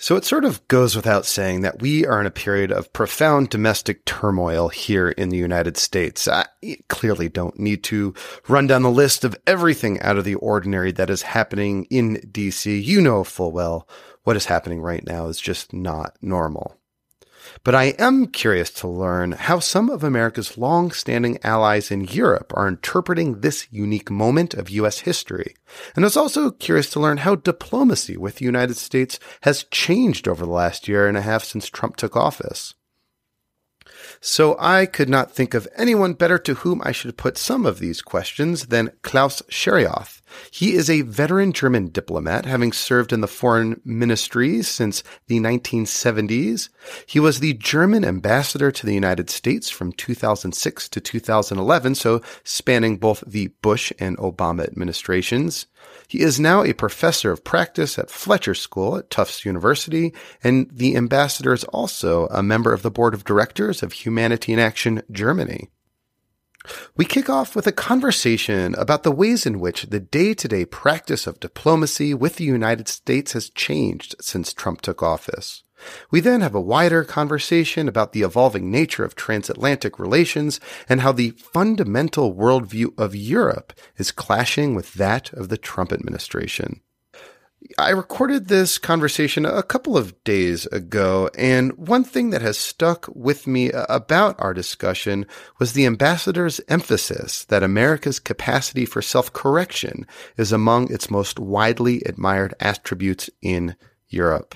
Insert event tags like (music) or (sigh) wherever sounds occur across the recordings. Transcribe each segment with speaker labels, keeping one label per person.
Speaker 1: So it sort of goes without saying that we are in a period of profound domestic turmoil here in the United States. I clearly don't need to run down the list of everything out of the ordinary that is happening in DC. You know full well what is happening right now is just not normal. But I am curious to learn how some of America's long-standing allies in Europe are interpreting this unique moment of U.S. history. And I was also curious to learn how diplomacy with the United States has changed over the last year and a half since Trump took office. So I could not think of anyone better to whom I should put some of these questions than Klaus Scharioth. He is a veteran German diplomat, having served in the foreign ministry since the 1970s. He was the German ambassador to the United States from 2006 to 2011, so spanning both the Bush and Obama administrations. He is now a professor of practice at Fletcher School at Tufts University, and the ambassador is also a member of the board of directors of Humanity in Action Germany. We kick off with a conversation about the ways in which the day to day practice of diplomacy with the United States has changed since Trump took office. We then have a wider conversation about the evolving nature of transatlantic relations and how the fundamental worldview of Europe is clashing with that of the Trump administration. I recorded this conversation a couple of days ago, and one thing that has stuck with me about our discussion was the ambassador's emphasis that America's capacity for self-correction is among its most widely admired attributes in Europe.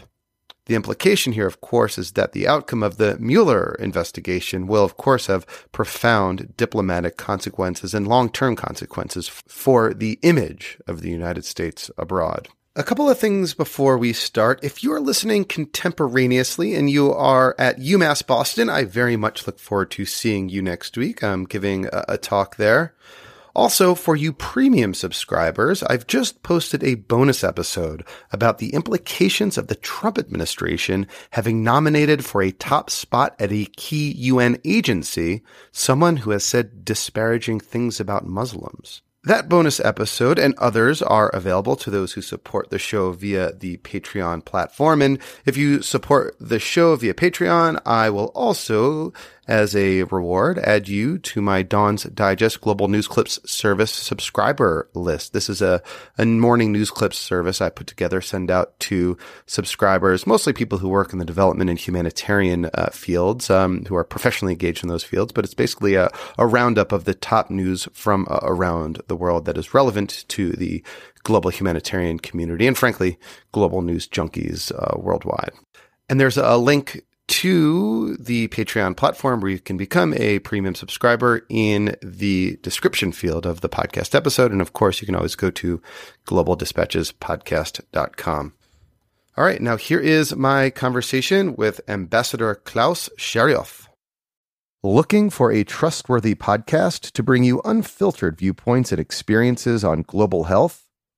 Speaker 1: The implication here, of course, is that the outcome of the Mueller investigation will, of course, have profound diplomatic consequences and long-term consequences for the image of the United States abroad. A couple of things before we start. If you are listening contemporaneously and you are at UMass Boston, I very much look forward to seeing you next week. I'm giving a, a talk there. Also, for you premium subscribers, I've just posted a bonus episode about the implications of the Trump administration having nominated for a top spot at a key UN agency someone who has said disparaging things about Muslims. That bonus episode and others are available to those who support the show via the Patreon platform. And if you support the show via Patreon, I will also as a reward, add you to my Dawn's Digest Global News Clips service subscriber list. This is a, a morning news clips service I put together, send out to subscribers, mostly people who work in the development and humanitarian uh, fields, um, who are professionally engaged in those fields. But it's basically a, a roundup of the top news from uh, around the world that is relevant to the global humanitarian community and frankly, global news junkies uh, worldwide. And there's a link to the Patreon platform where you can become a premium subscriber in the description field of the podcast episode. And of course, you can always go to globaldispatchespodcast.com. All right. Now here is my conversation with Ambassador Klaus Scharioth. Looking for a trustworthy podcast to bring you unfiltered viewpoints and experiences on global health?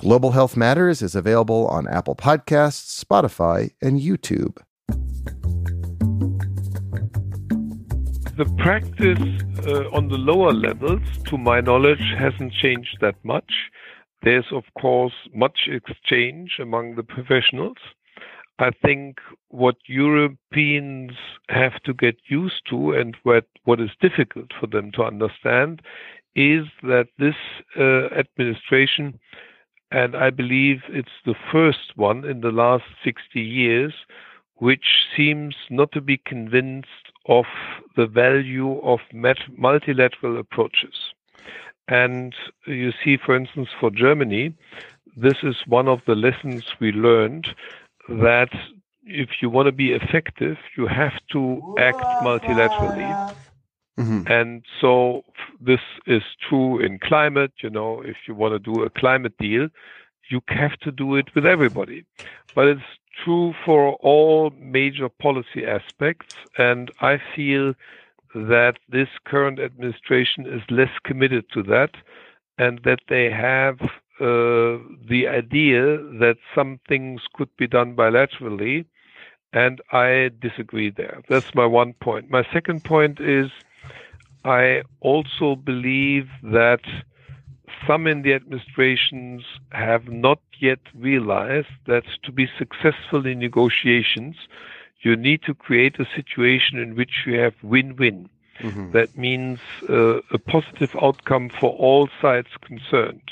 Speaker 1: Global Health Matters is available on Apple Podcasts, Spotify, and YouTube.
Speaker 2: The practice uh, on the lower levels, to my knowledge, hasn't changed that much. There's, of course, much exchange among the professionals. I think what Europeans have to get used to and what, what is difficult for them to understand is that this uh, administration and I believe it's the first one in the last 60 years which seems not to be convinced of the value of multilateral approaches. And you see, for instance, for Germany, this is one of the lessons we learned that if you want to be effective, you have to act multilaterally. Mm-hmm. And so this is true in climate. You know, if you want to do a climate deal, you have to do it with everybody. But it's true for all major policy aspects. And I feel that this current administration is less committed to that and that they have uh, the idea that some things could be done bilaterally. And I disagree there. That's my one point. My second point is I also believe that some in the administrations have not yet realized that to be successful in negotiations, you need to create a situation in which you have win-win. Mm-hmm. That means uh, a positive outcome for all sides concerned.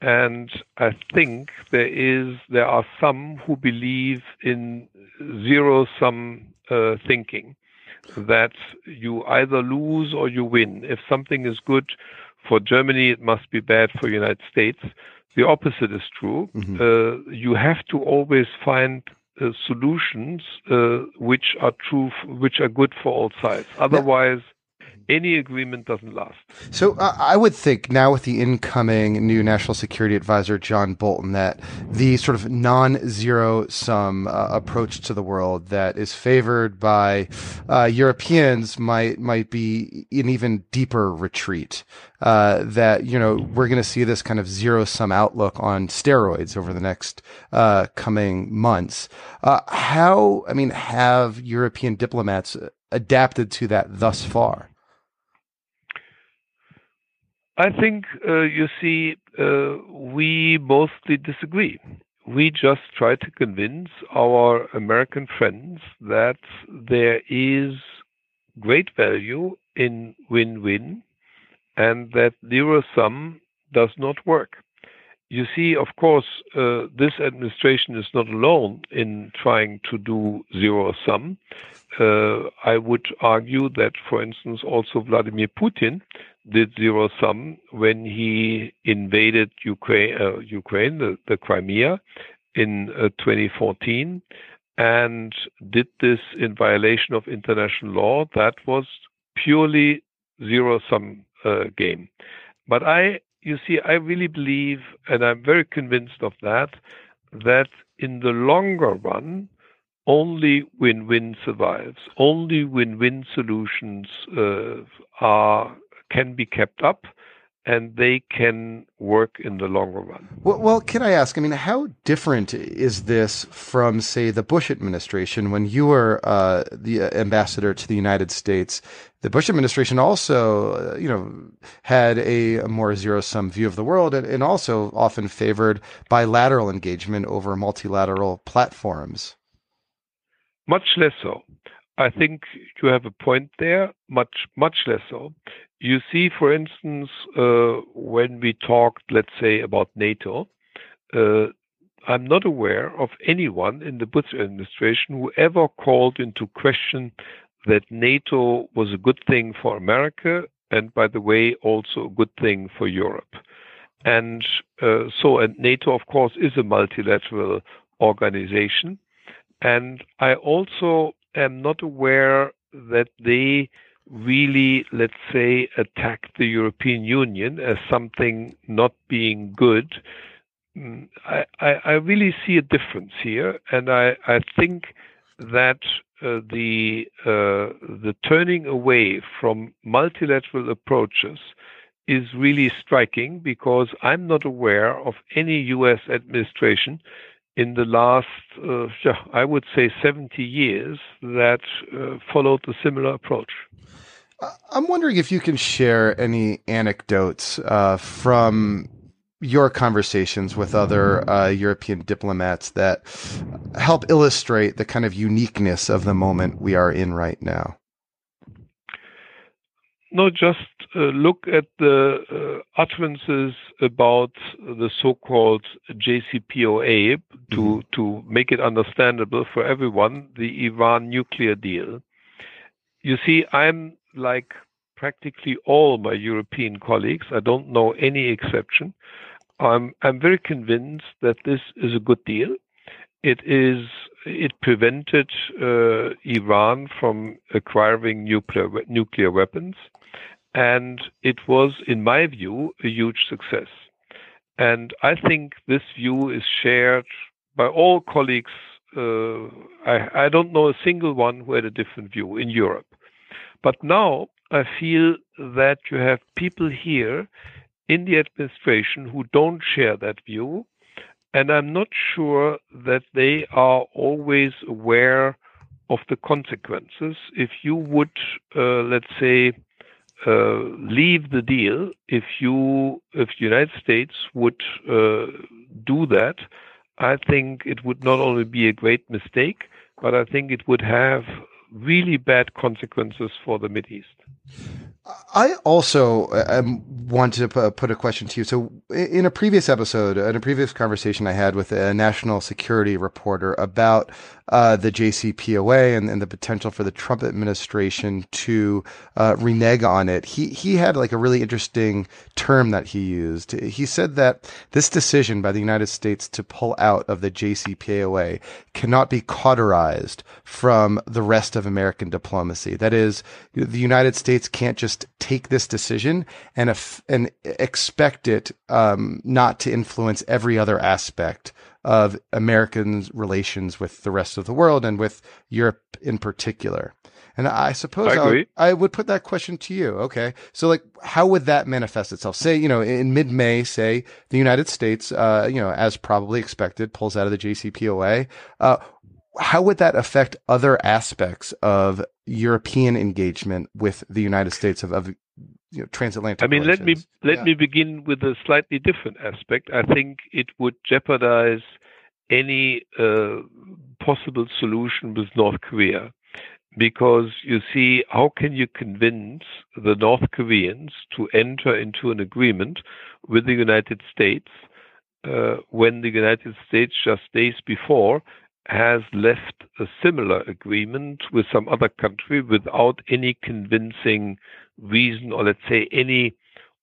Speaker 2: And I think there is there are some who believe in zero sum uh, thinking that you either lose or you win. If something is good for Germany, it must be bad for the United States. The opposite is true. Mm-hmm. Uh, you have to always find uh, solutions uh, which are true, which are good for all sides. Otherwise, yeah any agreement doesn't last.
Speaker 1: So uh, I would think now with the incoming new national security advisor John Bolton that the sort of non-zero sum uh, approach to the world that is favored by uh, Europeans might might be an even deeper retreat. Uh, that you know we're going to see this kind of zero sum outlook on steroids over the next uh, coming months. Uh, how I mean, have European diplomats adapted to that thus far?
Speaker 2: I think, uh, you see, uh, we mostly disagree. We just try to convince our American friends that there is great value in win win and that zero sum does not work. You see, of course, uh, this administration is not alone in trying to do zero sum. Uh, I would argue that, for instance, also Vladimir Putin did zero sum when he invaded Ukraine, uh, Ukraine the, the, Crimea in uh, 2014, and did this in violation of international law. That was purely zero sum uh, game. But I, you see, I really believe, and I'm very convinced of that, that in the longer run, only win-win survives. Only win-win solutions uh, are can be kept up and they can work in the longer run.
Speaker 1: Well, well, can I ask? I mean, how different is this from, say, the Bush administration when you were uh, the ambassador to the United States? The Bush administration also, uh, you know, had a, a more zero-sum view of the world, and, and also often favored bilateral engagement over multilateral platforms.
Speaker 2: Much less so. I think you have a point there. Much, much less so. You see, for instance, uh, when we talked, let's say, about NATO, uh, I'm not aware of anyone in the Bush administration who ever called into question that NATO was a good thing for America, and by the way, also a good thing for Europe. And uh, so, and NATO, of course, is a multilateral organization. And I also am not aware that they really, let's say, attack the European Union as something not being good. Mm, I, I, I really see a difference here, and I, I think that uh, the uh, the turning away from multilateral approaches is really striking because I'm not aware of any U.S. administration in the last, uh, I would say, 70 years that uh, followed a similar approach.
Speaker 1: I'm wondering if you can share any anecdotes uh, from your conversations with other uh, European diplomats that help illustrate the kind of uniqueness of the moment we are in right now.
Speaker 2: No, just uh, look at the uh, utterances about the so-called JCPOA to mm-hmm. to make it understandable for everyone. The Iran nuclear deal. You see, I'm like practically all my European colleagues. I don't know any exception. I'm I'm very convinced that this is a good deal. It is it prevented uh, Iran from acquiring nuclear nuclear weapons, and it was, in my view, a huge success. And I think this view is shared by all colleagues. Uh, I, I don't know a single one who had a different view in Europe. But now I feel that you have people here in the administration who don't share that view and I'm not sure that they are always aware of the consequences. If you would, uh, let's say, uh, leave the deal, if you, if the United States would uh, do that, I think it would not only be a great mistake, but I think it would have really bad consequences for the Middle East.
Speaker 1: I also um, want to put a question to you. So, in a previous episode, in a previous conversation I had with a national security reporter about uh, the JCPOA and, and, the potential for the Trump administration to uh, renege on it, he he had like a really interesting term that he used. He said that this decision by the United States to pull out of the JCPOA cannot be cauterized from the rest of American diplomacy. That is, the United States can't just take this decision and and expect it um, not to influence every other aspect of Americans' relations with the rest of the world and with Europe in particular. And I suppose
Speaker 2: I,
Speaker 1: I, would put that question to you. Okay. So like, how would that manifest itself? Say, you know, in mid-May, say the United States, uh, you know, as probably expected, pulls out of the JCPOA. Uh, how would that affect other aspects of European engagement with the United States of, of you know, transatlantic.
Speaker 2: I mean,
Speaker 1: relations.
Speaker 2: let me let yeah. me begin with a slightly different aspect. I think it would jeopardize any uh, possible solution with North Korea, because you see, how can you convince the North Koreans to enter into an agreement with the United States uh, when the United States just days before has left a similar agreement with some other country without any convincing reason or let's say any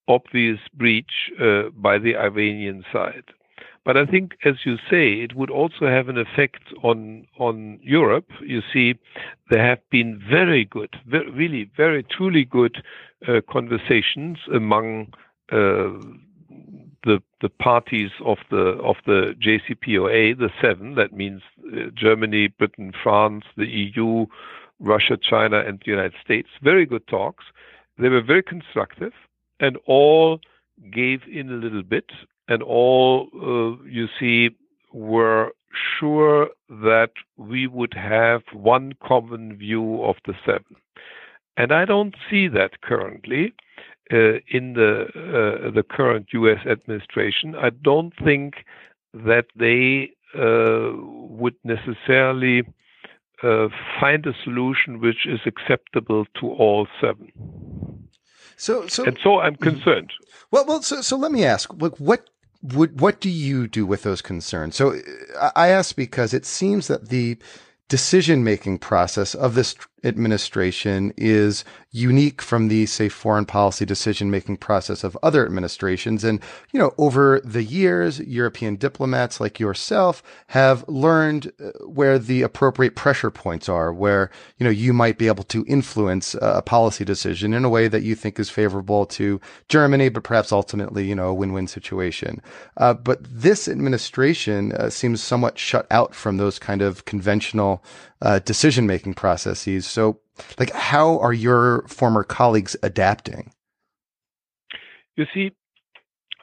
Speaker 2: obvious breach uh, by the Iranian side. But I think, as you say, it would also have an effect on on Europe. You see, there have been very good, very, really very truly good uh, conversations among uh, the the parties of the of the JCPOA, the seven. That means uh, Germany, Britain, France, the EU, Russia, China, and the United States. Very good talks. They were very constructive, and all gave in a little bit, and all uh, you see were sure that we would have one common view of the seven. And I don't see that currently uh, in the uh, the current U.S. administration. I don't think that they uh, would necessarily uh, find a solution which is acceptable to all seven.
Speaker 1: So, so,
Speaker 2: and so I'm concerned.
Speaker 1: Well, well, so, so let me ask, look, what would, what do you do with those concerns? So I ask because it seems that the decision making process of this administration is unique from the, say, foreign policy decision making process of other administrations. And, you know, over the years, European diplomats like yourself have learned uh, where the appropriate pressure points are, where, you know, you might be able to influence a policy decision in a way that you think is favorable to Germany, but perhaps ultimately, you know, a win-win situation. Uh, but this administration uh, seems somewhat shut out from those kind of conventional uh, decision making processes. So, like, how are your former colleagues adapting?
Speaker 2: You see,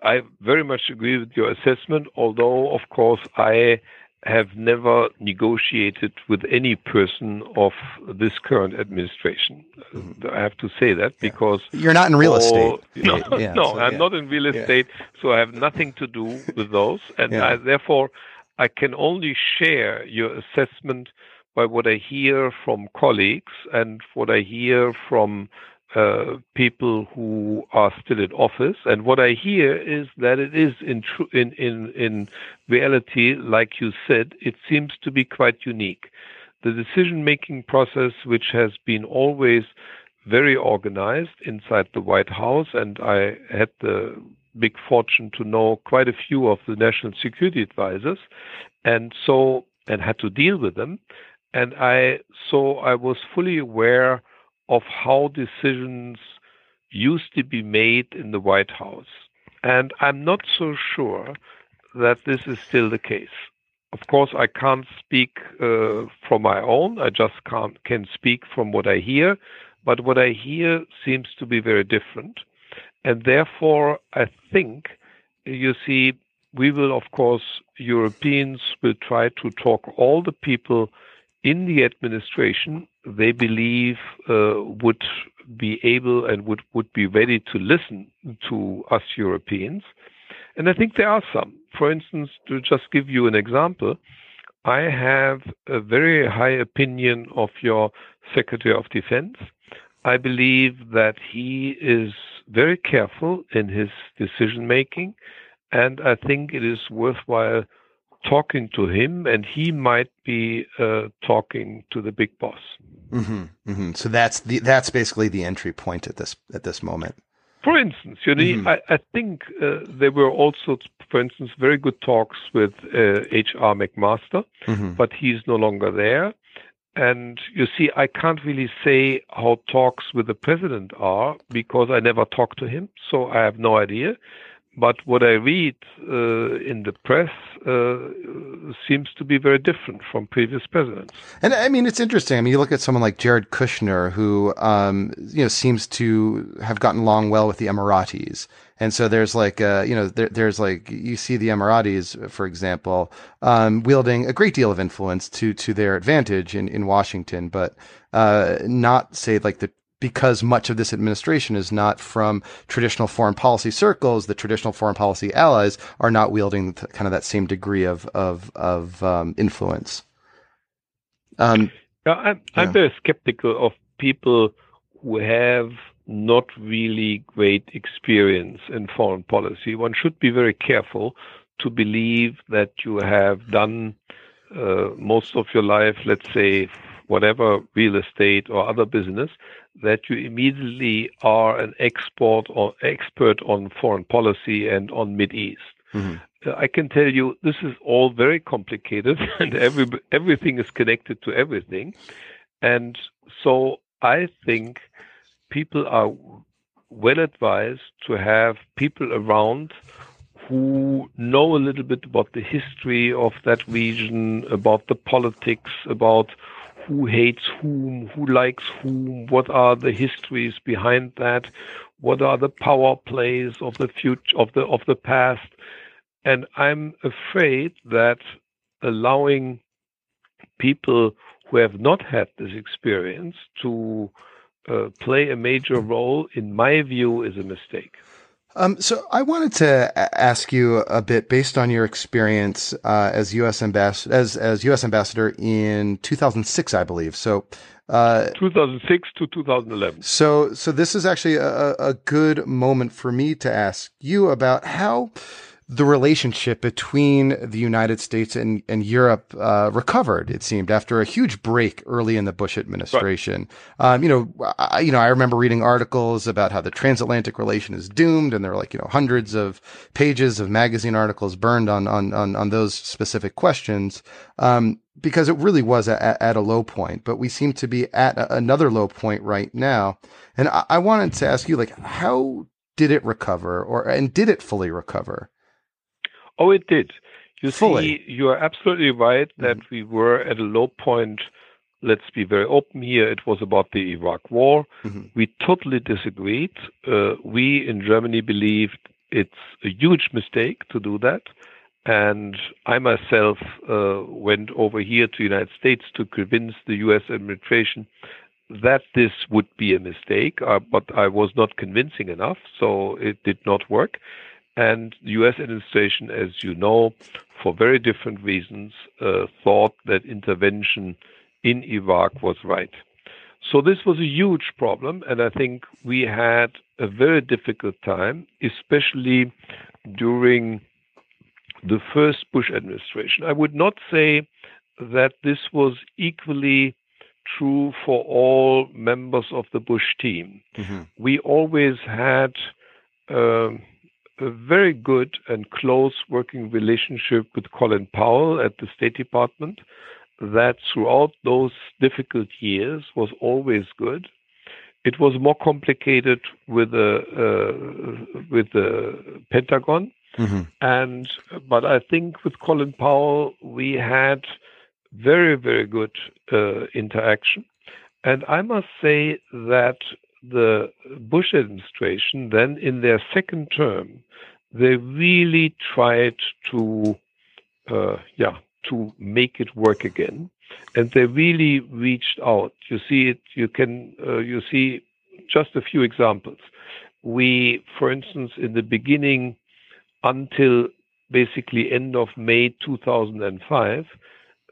Speaker 2: I very much agree with your assessment, although, of course, I have never negotiated with any person of this current administration. Mm-hmm. I have to say that because
Speaker 1: you're not in real estate. (laughs)
Speaker 2: No, yeah, no so, I'm yeah. not in real estate, yeah. so I have nothing to do with those, and I, therefore I can only share your assessment by what I hear from colleagues and what I hear from uh, people who are still in office. And what I hear is that it is in, tr- in, in, in reality, like you said, it seems to be quite unique. The decision making process, which has been always very organized inside the White House, and I had the big fortune to know quite a few of the national security advisors, and so and had to deal with them. And I so I was fully aware of how decisions used to be made in the White House. And I'm not so sure that this is still the case. Of course, I can't speak uh, from my own. I just can't, can speak from what I hear. But what I hear seems to be very different. And therefore, I think, you see, we will, of course, Europeans will try to talk all the people in the administration they believe uh, would be able and would, would be ready to listen to us Europeans. And I think there are some. For instance, to just give you an example, I have a very high opinion of your Secretary of Defense. I believe that he is very careful in his decision making, and I think it is worthwhile talking to him, and he might be uh, talking to the big boss.
Speaker 1: Mm-hmm, mm-hmm. So that's the that's basically the entry point at this at this moment.
Speaker 2: For instance, you know, mm-hmm. I, I, think uh, there were also, for instance, very good talks with H.R. Uh, McMaster, mm-hmm. but he's no longer there. And you see, I can't really say how talks with the president are because I never talked to him, so I have no idea but what I read uh, in the press uh, seems to be very different from previous presidents.
Speaker 1: And I mean, it's interesting. I mean, you look at someone like Jared Kushner, who um, you know seems to have gotten along well with the Emiratis. And so there's like, uh, you know, there, there's like, you see the Emiratis, for example, um, wielding a great deal of influence to, to their advantage in, in Washington, but, uh, not say like the because much of this administration is not from traditional foreign policy circles, the traditional foreign policy allies are not wielding kind of that same degree of of, of um, influence.
Speaker 2: Um, yeah, I'm, I'm very skeptical of people who have not really great experience in foreign policy. One should be very careful to believe that you have done uh, most of your life, let's say, whatever real estate or other business, that you immediately are an export or expert on foreign policy and on Mid East. Mm-hmm. I can tell you this is all very complicated, (laughs) and every everything is connected to everything, and so I think people are well advised to have people around who know a little bit about the history of that region, about the politics, about who hates whom, who likes whom, what are the histories behind that, what are the power plays of the future of the of the past. And I'm afraid that allowing people who have not had this experience to uh, play a major role, in my view, is a mistake.
Speaker 1: Um, so I wanted to ask you a bit based on your experience uh, as U.S. ambassador as as U.S. ambassador in 2006, I believe. So.
Speaker 2: Uh, 2006 to 2011.
Speaker 1: So, so this is actually a, a good moment for me to ask you about how the relationship between the United States and, and Europe uh, recovered. It seemed after a huge break early in the Bush administration. Right. Um, you know, I, you know, I remember reading articles about how the transatlantic relation is doomed, and there are like you know hundreds of pages of magazine articles burned on on on, on those specific questions. Um, because it really was at, at, a low point, but we seem to be at a, another low point right now. And I, I wanted to ask you, like, how did it recover, or and did it fully recover?
Speaker 2: Oh, it did. You Fully. see, you are absolutely right that mm-hmm. we were at a low point. Let's be very open here. It was about the Iraq War. Mm-hmm. We totally disagreed. Uh, we in Germany believed it's a huge mistake to do that. And I myself uh, went over here to the United States to convince the U.S. administration that this would be a mistake, uh, but I was not convincing enough, so it did not work. And the US administration, as you know, for very different reasons, uh, thought that intervention in Iraq was right. So this was a huge problem, and I think we had a very difficult time, especially during the first Bush administration. I would not say that this was equally true for all members of the Bush team. Mm-hmm. We always had um, a very good and close working relationship with Colin Powell at the State Department that throughout those difficult years was always good. It was more complicated with the uh, with the Pentagon, mm-hmm. and but I think with Colin Powell we had very very good uh, interaction, and I must say that the Bush administration then in their second term they really tried to uh, yeah to make it work again. And they really reached out. You see it, you can, uh, you see just a few examples. We, for instance, in the beginning, until basically end of May 2005,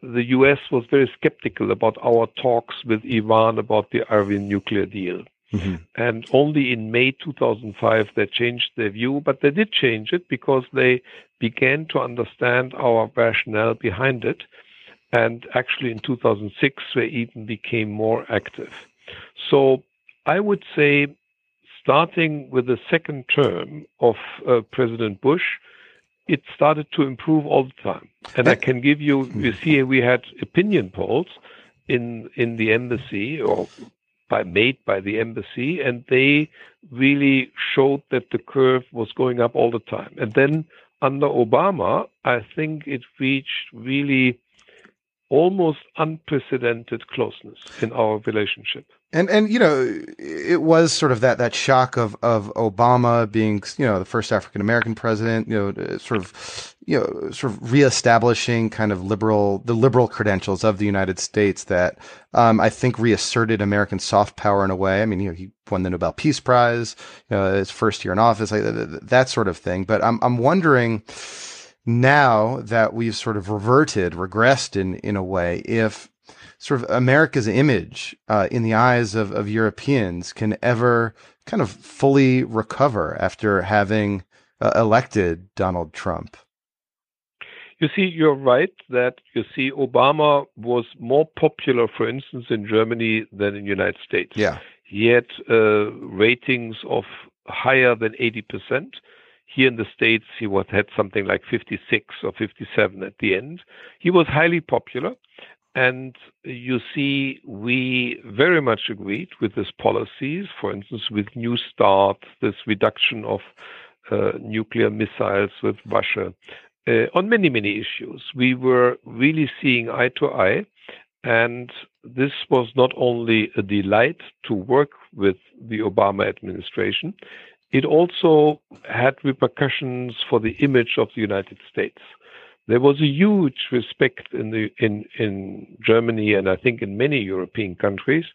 Speaker 2: the US was very skeptical about our talks with Iran about the Iran nuclear deal. Mm-hmm. And only in May 2005 they changed their view, but they did change it because they began to understand our rationale behind it. And actually, in 2006, they even became more active. So I would say, starting with the second term of uh, President Bush, it started to improve all the time. And I can give you, you see, we had opinion polls in in the embassy or by made by the embassy, and they really showed that the curve was going up all the time. And then under Obama, I think it reached really almost unprecedented closeness in our relationship.
Speaker 1: And and you know, it was sort of that that shock of of Obama being you know the first African American president, you know, sort of you know sort of reestablishing kind of liberal the liberal credentials of the United States that um, I think reasserted American soft power in a way. I mean, you know, he won the Nobel Peace Prize, you know, his first year in office, like that sort of thing. But I'm I'm wondering now that we've sort of reverted, regressed in in a way, if sort of America's image uh, in the eyes of, of Europeans can ever kind of fully recover after having uh, elected Donald Trump.
Speaker 2: You see, you're right that you see Obama was more popular, for instance, in Germany than in the United States.
Speaker 1: Yeah.
Speaker 2: He had uh, ratings of higher than 80%. Here in the States, he was, had something like 56 or 57 at the end. He was highly popular. And you see, we very much agreed with his policies, for instance, with New START, this reduction of uh, nuclear missiles with Russia, uh, on many, many issues. We were really seeing eye to eye. And this was not only a delight to work with the Obama administration, it also had repercussions for the image of the United States there was a huge respect in the in in Germany and I think in many European countries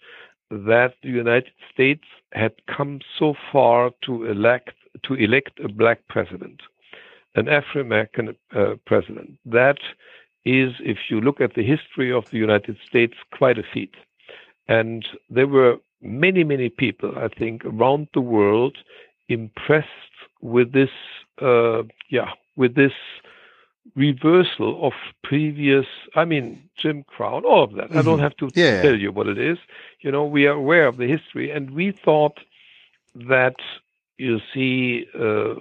Speaker 2: that the United States had come so far to elect to elect a black president, an African American uh, president. That is, if you look at the history of the United States, quite a feat. And there were many, many people, I think, around the world impressed with this, uh, yeah, with this reversal of previous, I mean, Jim Crow, all of that. Mm-hmm. I don't mm-hmm. have to yeah. tell you what it is. You know, we are aware of the history, and we thought that you see uh,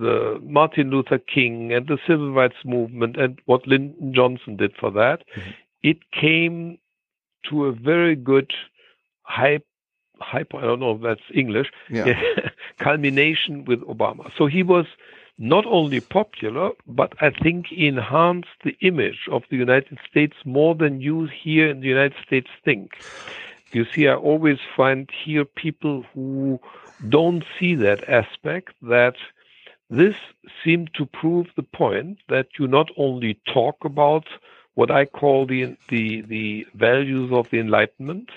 Speaker 2: the Martin Luther King and the civil rights movement and what Lyndon Johnson did for that, mm-hmm. it came to a very good high point. I don't know if that's English. Yeah. (laughs) culmination with Obama. So he was not only popular, but I think enhanced the image of the United States more than you here in the United States think. You see, I always find here people who don't see that aspect that this seemed to prove the point that you not only talk about what I call the the, the values of the Enlightenment,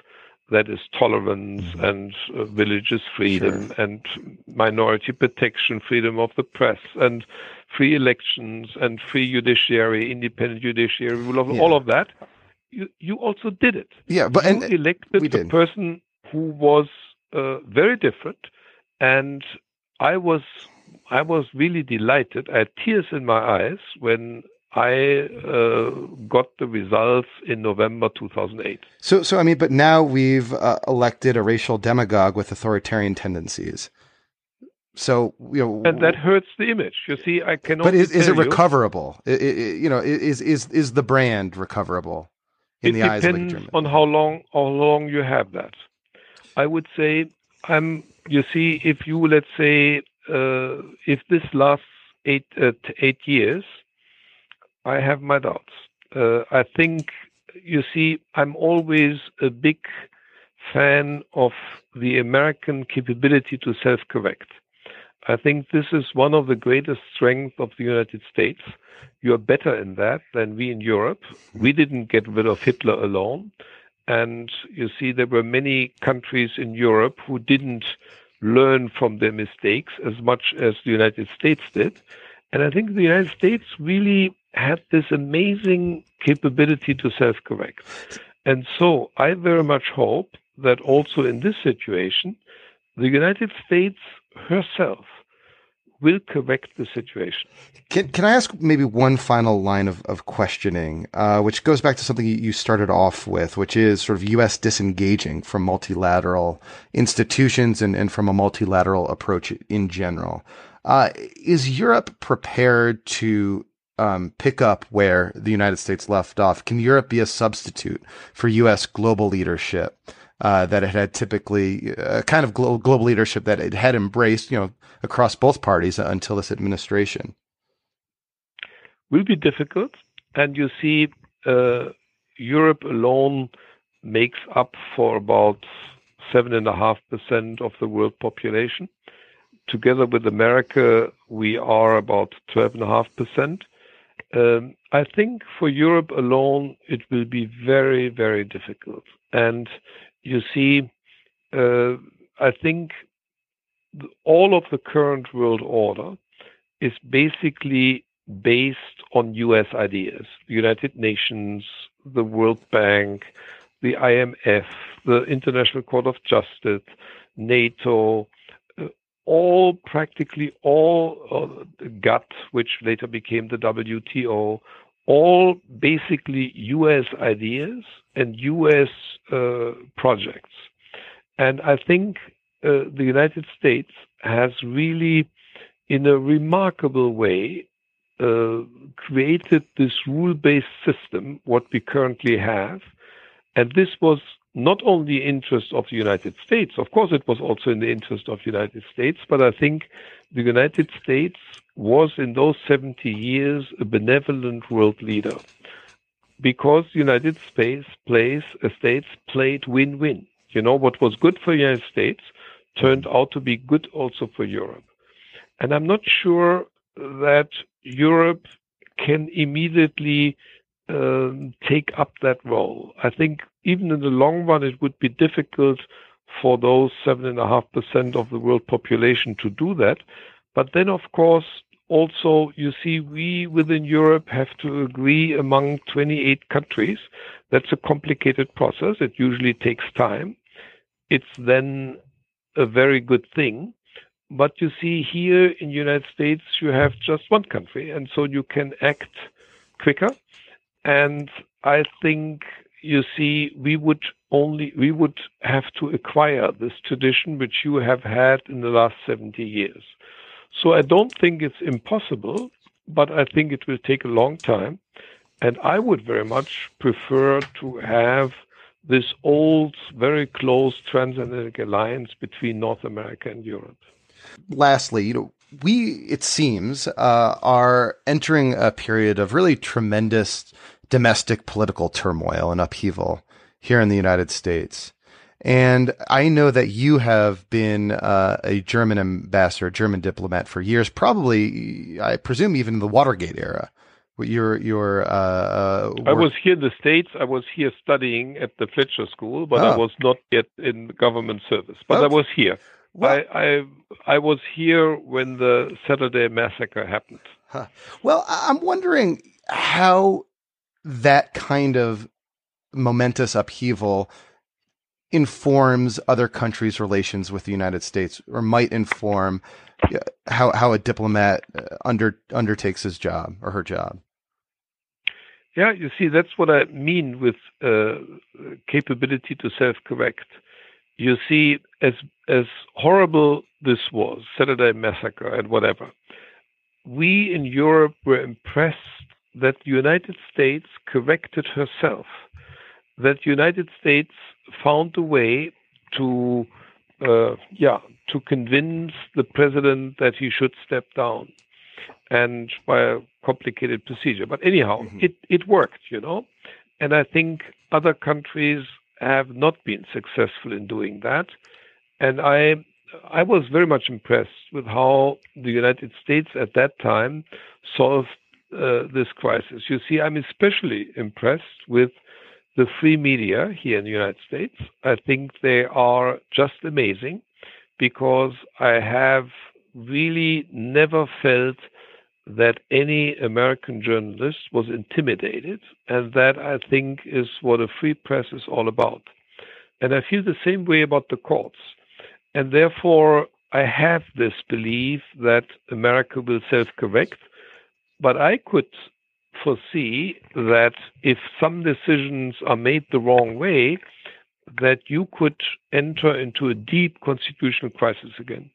Speaker 2: that is tolerance mm-hmm. and uh, religious freedom sure. and minority protection, freedom of the press and free elections and free judiciary, independent judiciary, all of, yeah. all of that. you, you also did it.
Speaker 1: Yeah, but
Speaker 2: you
Speaker 1: and
Speaker 2: elected a
Speaker 1: did.
Speaker 2: person who was uh, very different, and I was I was really delighted. I had tears in my eyes when I uh, got the results in November 2008.
Speaker 1: So, so I mean, but now we've uh, elected a racial demagogue with authoritarian tendencies. So you know,
Speaker 2: and that hurts the image. You see, I cannot.
Speaker 1: but is, is it recoverable? I- I- I- you know, is is is the brand recoverable in
Speaker 2: it
Speaker 1: the eyes of a
Speaker 2: depends
Speaker 1: German?
Speaker 2: on how long how long you have that. I would say I'm. You see, if you let's say uh, if this lasts eight uh, eight years, I have my doubts. Uh, I think you see, I'm always a big fan of the American capability to self-correct. I think this is one of the greatest strengths of the United States. You are better in that than we in Europe. We didn't get rid of Hitler alone. And you see, there were many countries in Europe who didn't learn from their mistakes as much as the United States did. And I think the United States really had this amazing capability to self correct. And so I very much hope that also in this situation, the United States herself will correct the situation.
Speaker 1: Can can I ask maybe one final line of, of questioning, uh, which goes back to something you- started off with, which is sort of U.S. disengaging from multilateral institutions and, and from a multilateral approach in general. Uh, is Europe prepared to um, pick up where the United States left off? Can Europe be a substitute for U.S. global leadership? Uh, that it had typically uh, kind of glo- global leadership that it had embraced, you know, across both parties until this administration.
Speaker 2: will be difficult. And you see, uh, Europe alone makes up for about seven and a half percent of the world population. Together with America, we are about twelve and a half percent. Um, I think for Europe alone, it will be very, very difficult. And you see, uh, I think all of the current world order is basically based on US ideas. The United Nations, the World Bank, the IMF, the International Court of Justice, NATO, all practically all uh, GATT, which later became the WTO, all basically US ideas and US uh, projects. And I think uh, the United States has really, in a remarkable way, uh, created this rule based system, what we currently have. And this was not only interest of the United States, of course, it was also in the interest of the United States, but I think the United States was in those 70 years a benevolent world leader because the United States plays, uh, States played win-win. You know, what was good for the United States turned out to be good also for Europe. And I'm not sure that Europe can immediately um, take up that role. I think even in the long run, it would be difficult for those seven and a half percent of the world population to do that. But then, of course, also you see, we within Europe have to agree among 28 countries. That's a complicated process. It usually takes time. It's then a very good thing. But you see, here in the United States, you have just one country, and so you can act quicker. And I think you see, we would only we would have to acquire this tradition which you have had in the last 70 years. So I don't think it's impossible, but I think it will take a long time. And I would very much prefer to have this old, very close transatlantic alliance between North America and Europe.
Speaker 1: lastly, you know, we it seems uh, are entering a period of really tremendous domestic political turmoil and upheaval here in the United States. And I know that you have been uh, a German ambassador, a German diplomat for years, probably, I presume, even in the Watergate era. Your your uh, uh,
Speaker 2: I was here in the States. I was here studying at the Fletcher School, but I
Speaker 1: Oh.
Speaker 2: was not yet in government service. But I was here.
Speaker 1: Well-
Speaker 2: I, I I was here when the Saturday massacre happened.
Speaker 1: Well, I'm wondering how that kind of momentous upheaval informs other countries' relations with the United States, or might inform how how a diplomat uh, under undertakes his job or her job.
Speaker 2: Yeah, you see, that's what I mean with uh, capability to self-correct. You see, as as horrible this was, Saturday massacre and whatever, we in Europe were impressed that the United States corrected herself, that the United States found a way to, uh, yeah, to convince the president that he should step down, and by a complicated procedure. But anyhow, mm-hmm. it it worked, you know, and I think other countries have not been successful in doing that, and I I was very much impressed with how the United States at that time solved uh, this crisis. You see, I'm especially impressed with the free media here in the United States. I think they are just amazing because I have really never felt that any American journalist was intimidated, and that I think is what a free press is all about. And I feel the same way about the courts. And therefore, I have this belief that America will self correct. But I could foresee that if some decisions are made the wrong way, that you could enter into a deep constitutional crisis again.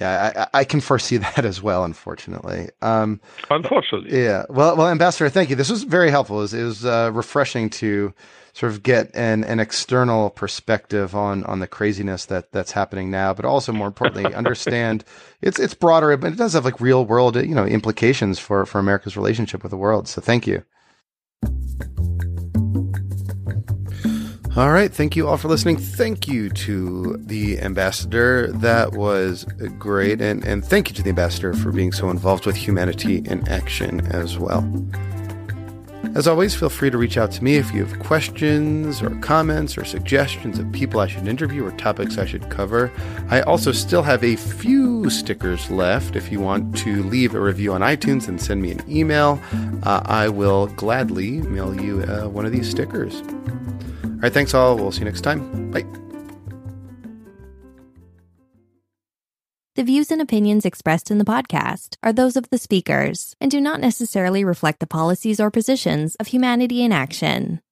Speaker 1: Yeah, I, I, can foresee (laughs) that as well. Unfortunately,
Speaker 2: um, unfortunately,
Speaker 1: yeah. Well, well, Ambassador, thank you. This was very helpful. It was, it was uh, refreshing to sort of get an, an external perspective on on the craziness that that's happening now, but also more importantly, (laughs) understand it's it's broader, but it does have like real world you know implications for for America's relationship with the world. So, thank you. All right. Thank you all for listening. Thank you to the ambassador. That was great. And, and thank you to the ambassador for being so involved with humanity in action as well. As always, feel free to reach out to me if you have questions or comments or suggestions of people I should interview or topics I should cover. I also still have a few stickers left. If you want to leave a review on iTunes and send me an email, uh, I will gladly mail you uh, one of these stickers. All right, thanks all. We'll see you next time. Bye.
Speaker 3: The views and opinions expressed in the podcast are those of the speakers and do not necessarily reflect the policies or positions of Humanity in Action.